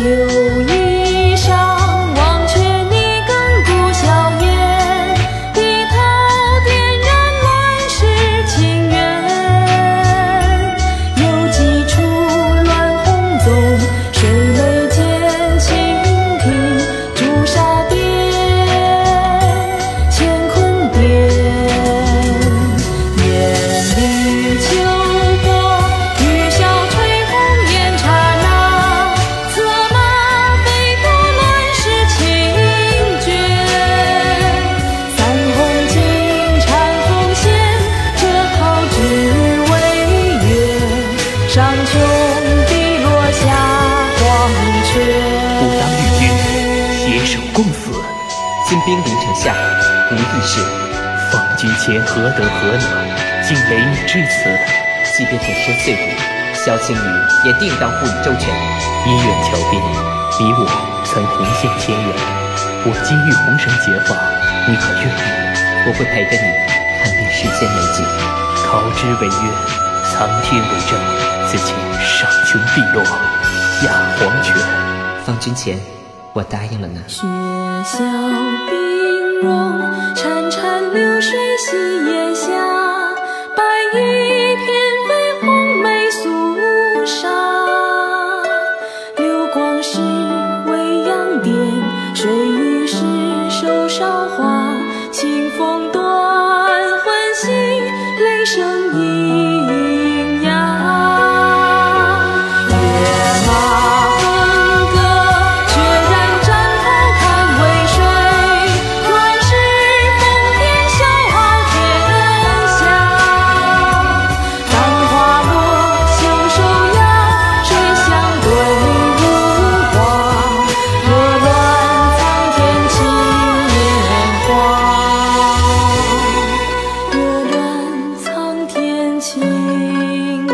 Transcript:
旧手共死。金兵临城下，无义士。奉君前何德何能，竟雷你至此？即便粉身碎骨，萧青羽也定当护你周全。姻缘桥边，你我曾红线牵缘。我今欲红绳结发，你可愿意？我会陪着你看遍世间美景。考之为约，苍天为证，此情上穷碧落下黄泉。方君前，我答应了呢。青年